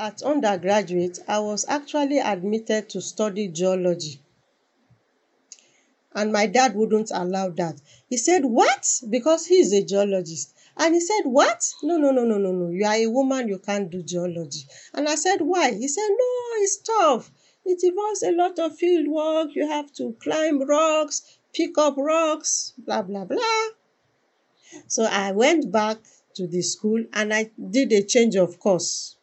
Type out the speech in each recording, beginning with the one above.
at undergraduate, I was actually admitted to study geology. And my dad wouldn't allow that. He said, What? Because he is a geologist. And he said, What? No, no, no, no, no, no. You are a woman, you can't do geology. And I said, Why? He said, No, it's tough. It involves a lot of field work. You have to climb rocks, pick up rocks, blah, blah, blah. So I went back to the school and I did a change of course.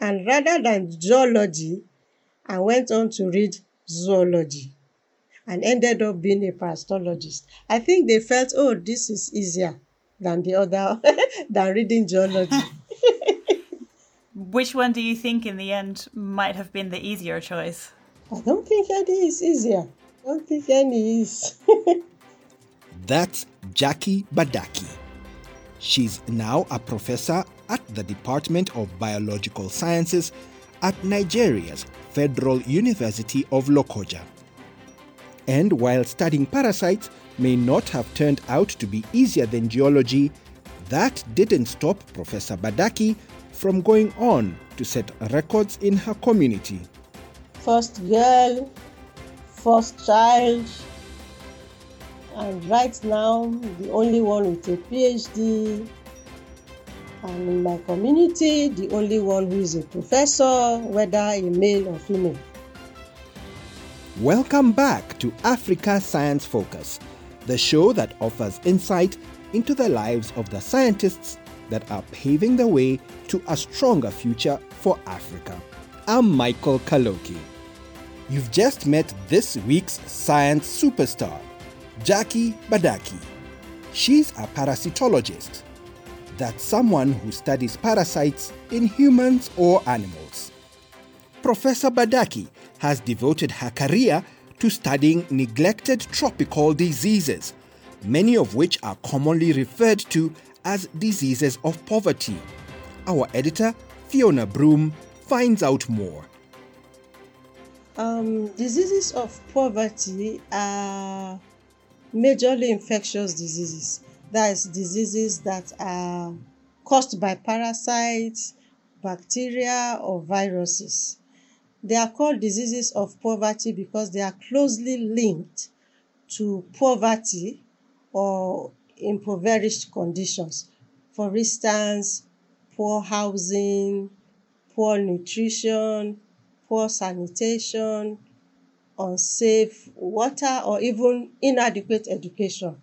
And rather than geology, I went on to read zoology and ended up being a parasitologist. I think they felt, oh, this is easier than the other, than reading geology. Which one do you think in the end might have been the easier choice? I don't think any is easier. I don't think any is. That's Jackie Badaki. She's now a professor at the Department of Biological Sciences at Nigeria's Federal University of Lokoja. And while studying parasites may not have turned out to be easier than geology, that didn't stop Professor Badaki from going on to set records in her community. First girl, first child, and right now the only one with a PhD. And in my community, the only one who is a professor, whether a male or female. Welcome back to Africa Science Focus, the show that offers insight into the lives of the scientists that are paving the way to a stronger future for Africa. I'm Michael Kaloki. You've just met this week's science superstar, Jackie Badaki. She's a parasitologist. That's someone who studies parasites in humans or animals. Professor Badaki has devoted her career to studying neglected tropical diseases, many of which are commonly referred to as diseases of poverty. Our editor, Fiona Broom, finds out more. Um, diseases of poverty are majorly infectious diseases. That is, diseases that are caused by parasites, bacteria, or viruses. They are called diseases of poverty because they are closely linked to poverty or impoverished conditions. For instance, poor housing, poor nutrition, poor sanitation, unsafe water, or even inadequate education.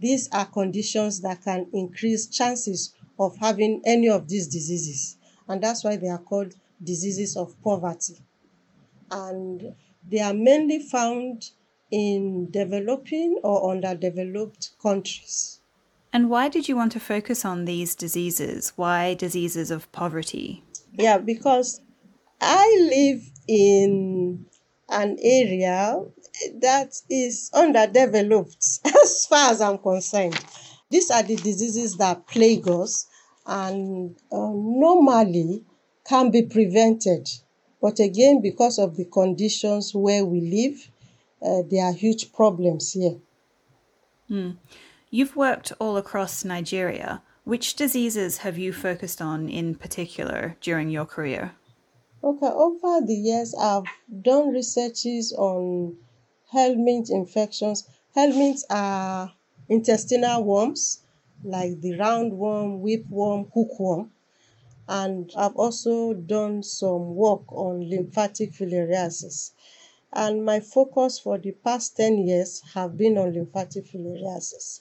These are conditions that can increase chances of having any of these diseases, and that's why they are called diseases of poverty. And they are mainly found in developing or underdeveloped countries. And why did you want to focus on these diseases? Why diseases of poverty? Yeah, because I live in an area that is underdeveloped as far as I'm concerned. These are the diseases that plague us and uh, normally can be prevented. But again, because of the conditions where we live, uh, there are huge problems here. Mm. You've worked all across Nigeria. Which diseases have you focused on in particular during your career? Okay, over the years, I've done researches on helminth infections. Helminths are intestinal worms like the roundworm, whipworm, hookworm. And I've also done some work on lymphatic filariasis and my focus for the past 10 years have been on lymphatic filariasis.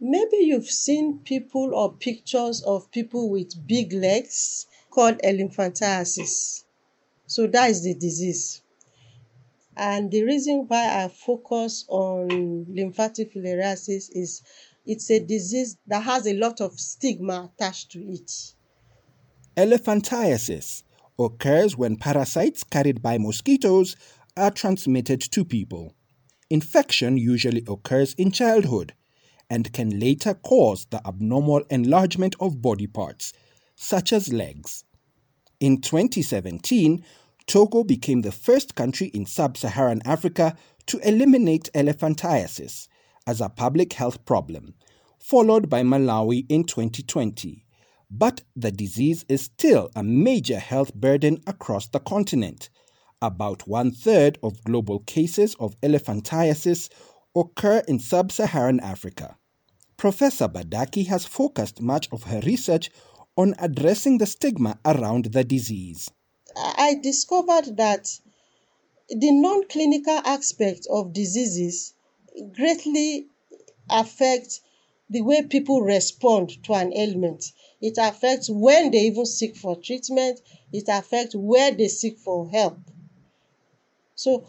Maybe you've seen people or pictures of people with big legs called elephantiasis. So that is the disease. And the reason why I focus on lymphatic filariasis is it's a disease that has a lot of stigma attached to it. Elephantiasis occurs when parasites carried by mosquitoes are transmitted to people. Infection usually occurs in childhood and can later cause the abnormal enlargement of body parts, such as legs. In 2017, Togo became the first country in sub Saharan Africa to eliminate elephantiasis as a public health problem, followed by Malawi in 2020. but the disease is still a major health burden across the continent. About one third of global cases of elephantiasis occur in sub Saharan Africa. Professor Badaki has focused much of her research on addressing the stigma around the disease. I discovered that the non clinical aspect of diseases greatly affect the way people respond to an ailment. It affects when they even seek for treatment, it affects where they seek for help. So,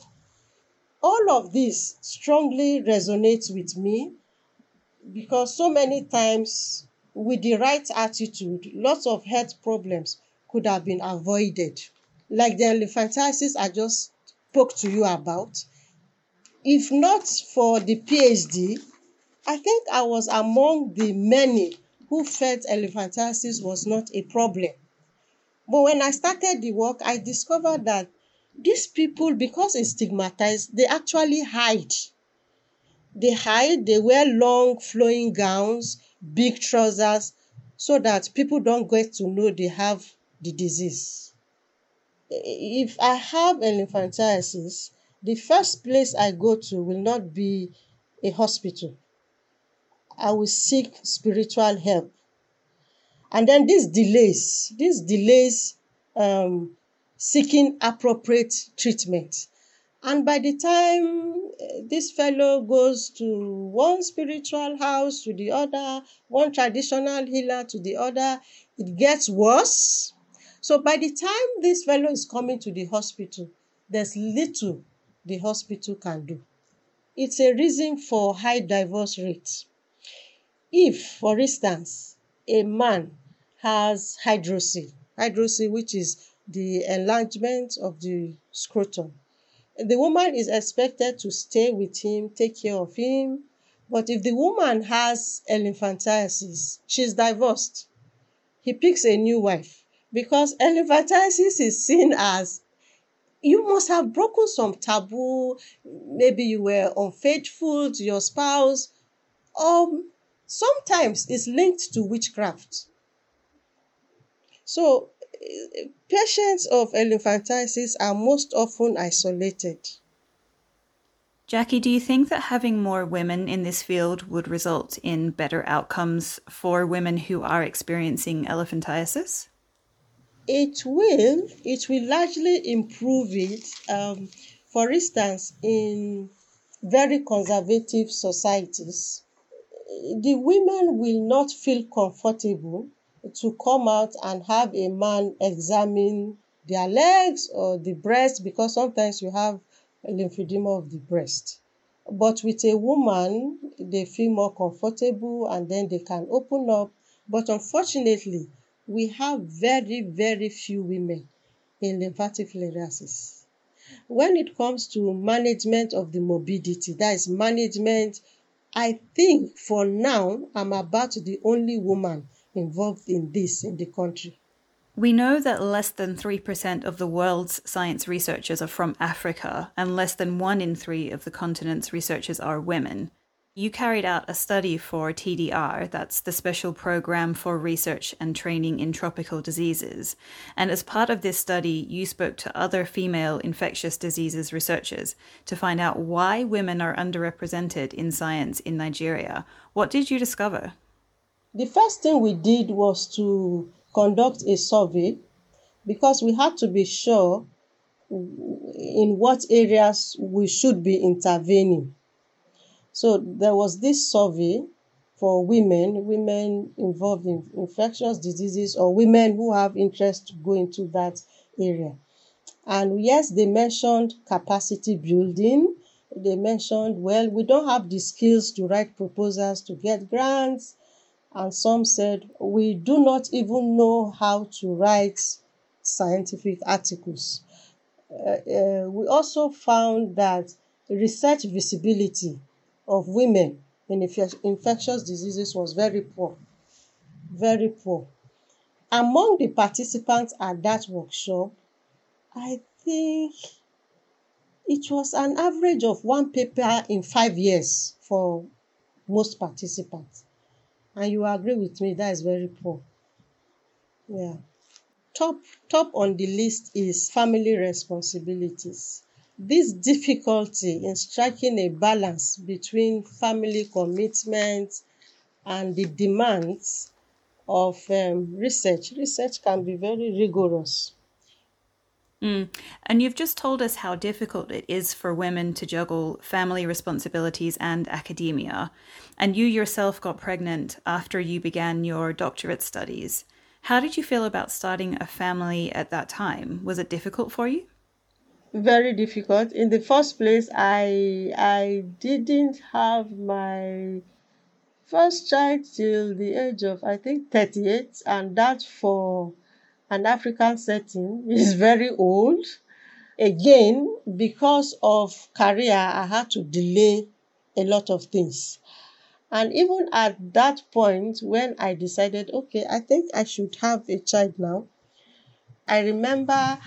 all of this strongly resonates with me because so many times, with the right attitude, lots of health problems could have been avoided. Like the elephantiasis I just spoke to you about. If not for the PhD, I think I was among the many who felt elephantiasis was not a problem. But when I started the work, I discovered that these people, because it's stigmatized, they actually hide. They hide, they wear long flowing gowns, big trousers, so that people don't get to know they have the disease. If I have elephantiasis, the first place I go to will not be a hospital. I will seek spiritual help. And then these delays, these delays um, seeking appropriate treatment. And by the time eh, this fellow goes to one spiritual house to the other, one traditional healer to the other, it gets worse. So by the time this fellow is coming to the hospital, there's little the hospital can do. It's a reason for high divorce rates. If, for instance, a man has hydrocele, hydrocele, which is the enlargement of the scrotum, the woman is expected to stay with him, take care of him. But if the woman has elephantiasis, she's divorced. He picks a new wife because elephantiasis is seen as you must have broken some taboo. Maybe you were unfaithful to your spouse. Um, sometimes it's linked to witchcraft. So, patients of elephantiasis are most often isolated. Jackie, do you think that having more women in this field would result in better outcomes for women who are experiencing elephantiasis? It will. It will largely improve it. Um, for instance, in very conservative societies, the women will not feel comfortable to come out and have a man examine their legs or the breast because sometimes you have lymphedema of the breast. But with a woman, they feel more comfortable and then they can open up. But unfortunately, we have very, very few women in lymphatic filariasis. When it comes to management of the morbidity, that is management I think for now, I'm about the only woman involved in this in the country. We know that less than 3% of the world's science researchers are from Africa, and less than one in three of the continent's researchers are women. You carried out a study for TDR, that's the Special Program for Research and Training in Tropical Diseases. And as part of this study, you spoke to other female infectious diseases researchers to find out why women are underrepresented in science in Nigeria. What did you discover? The first thing we did was to conduct a survey because we had to be sure in what areas we should be intervening so there was this survey for women, women involved in infectious diseases or women who have interest to go into that area. And yes, they mentioned capacity building. They mentioned, well, we don't have the skills to write proposals to get grants. And some said, we do not even know how to write scientific articles. Uh, uh, we also found that research visibility of women in infectious diseases was very poor. Very poor. Among the participants at that workshop, I think it was an average of one paper in five years for most participants. And you agree with me, that is very poor. Yeah. Top top on the list is family responsibilities. This difficulty in striking a balance between family commitment and the demands of um, research. Research can be very rigorous. Mm. And you've just told us how difficult it is for women to juggle family responsibilities and academia. And you yourself got pregnant after you began your doctorate studies. How did you feel about starting a family at that time? Was it difficult for you? Very difficult. In the first place, I I didn't have my first child till the age of I think 38 and that for an African setting is very old. Again, because of career, I had to delay a lot of things. And even at that point, when I decided, okay, I think I should have a child now, I remember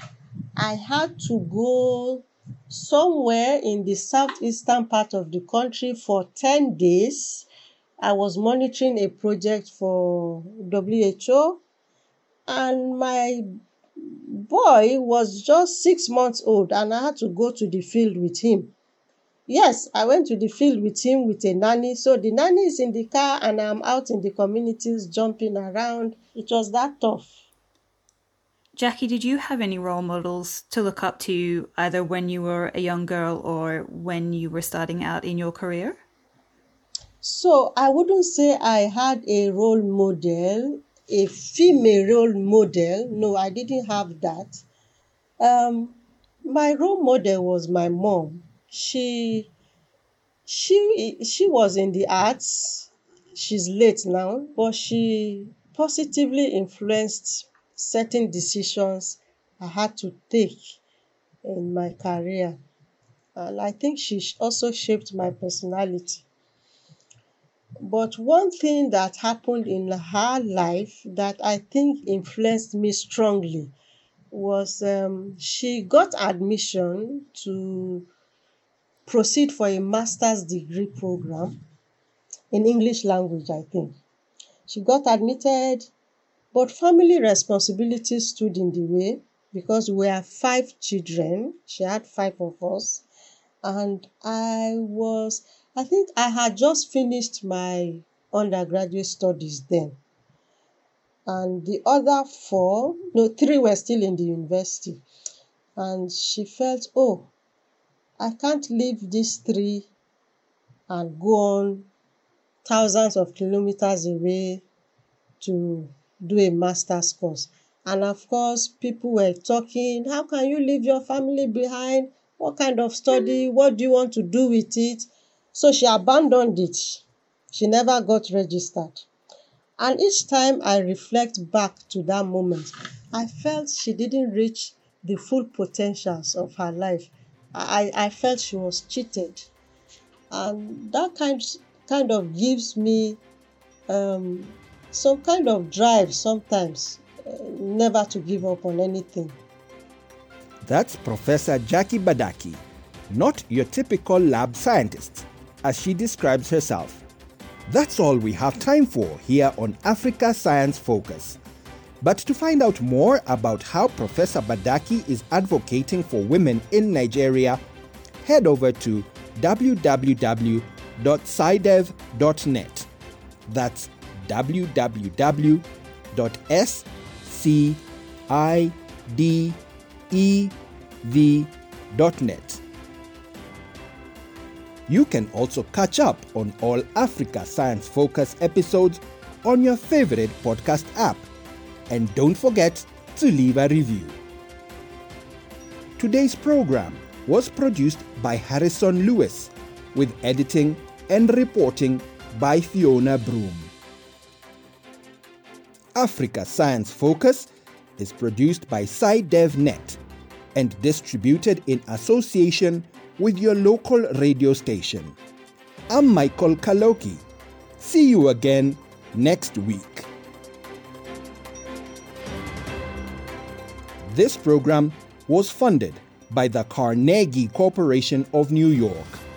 I had to go somewhere in the southeastern part of the country for 10 days. I was monitoring a project for WHO and my boy was just six months old and I had to go to the field with him. Yes, I went to the field with him with a nanny. So the nanny is in the car and I'm out in the communities jumping around. It was that tough. Jackie, did you have any role models to look up to either when you were a young girl or when you were starting out in your career? So I wouldn't say I had a role model a female role model. No, I didn't have that. Um, my role model was my mom. She she she was in the arts. She's late now, but she positively influenced certain decisions I had to take in my career. And I think she also shaped my personality. But one thing that happened in her life that I think influenced me strongly was um, she got admission to proceed for a master's degree program in English language, I think. She got admitted, but family responsibilities stood in the way because we are five children. She had five of us. And I was I think I had just finished my undergraduate studies then. And the other four, no, three were still in the university. And she felt, oh, I can't leave these three and go on thousands of kilometers away to do a master's course. And of course, people were talking, how can you leave your family behind? What kind of study? What do you want to do with it? So she abandoned it. She never got registered. And each time I reflect back to that moment, I felt she didn't reach the full potentials of her life. I, I felt she was cheated. And that kind, kind of gives me um, some kind of drive sometimes, uh, never to give up on anything. That's Professor Jackie Badaki, not your typical lab scientist as she describes herself. That's all we have time for here on Africa Science Focus. But to find out more about how Professor Badaki is advocating for women in Nigeria, head over to www.scidev.net. That's www.scidev.net. You can also catch up on all Africa Science Focus episodes on your favorite podcast app. And don't forget to leave a review. Today's program was produced by Harrison Lewis with editing and reporting by Fiona Broom. Africa Science Focus is produced by SciDevNet and distributed in association with your local radio station. I'm Michael Kaloki. See you again next week. This program was funded by the Carnegie Corporation of New York.